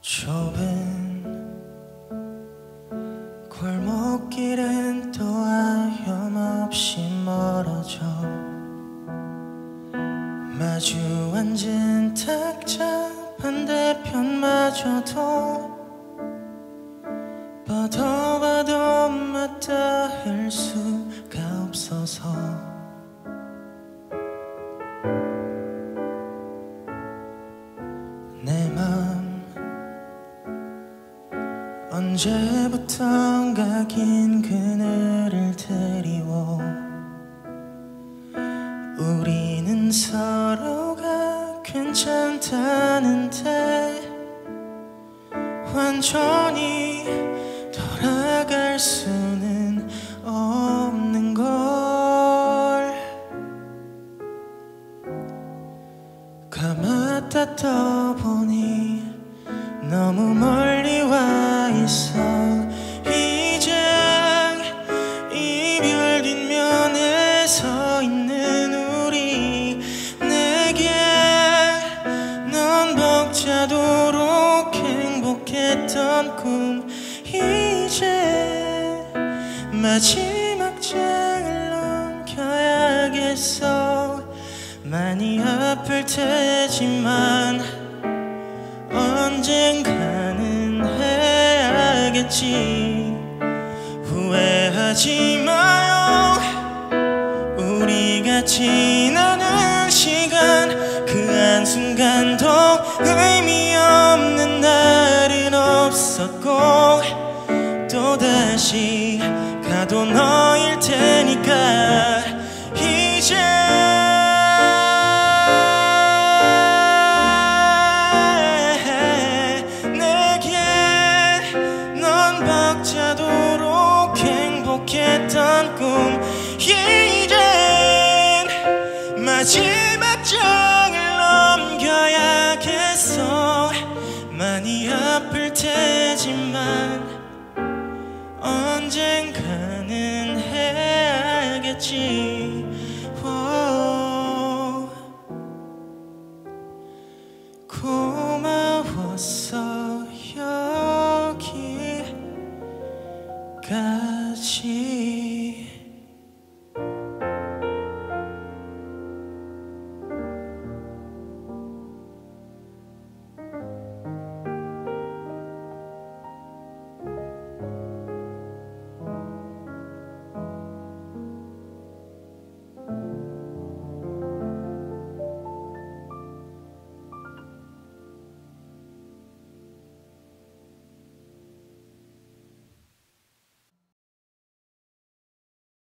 좁은 골목길은 또 하염없이 멀어져 마주 앉은 탁자 반대편마저도 봐도 봐도 맞닿을 수가 없어서 언제부턴가 긴 그늘을 드리워. 우리는 서로가 괜찮다는데 완전히 돌아갈 수는 없는 걸. 감았다 떠보니 너무 멀리 벅차도록 행복했던 꿈 이제 마지막 장을 넘겨야겠어. 많이 아플 테지만 언젠가는 해야겠지. 후회하지 마요. 우리가 지나는 시간 그 한순간도 가도 너일 테니까 이제 내게 넌 벅차도록 행복했던 꿈. 이젠 마지막 장을 넘겨야겠어. 많이 아플 테지만 情。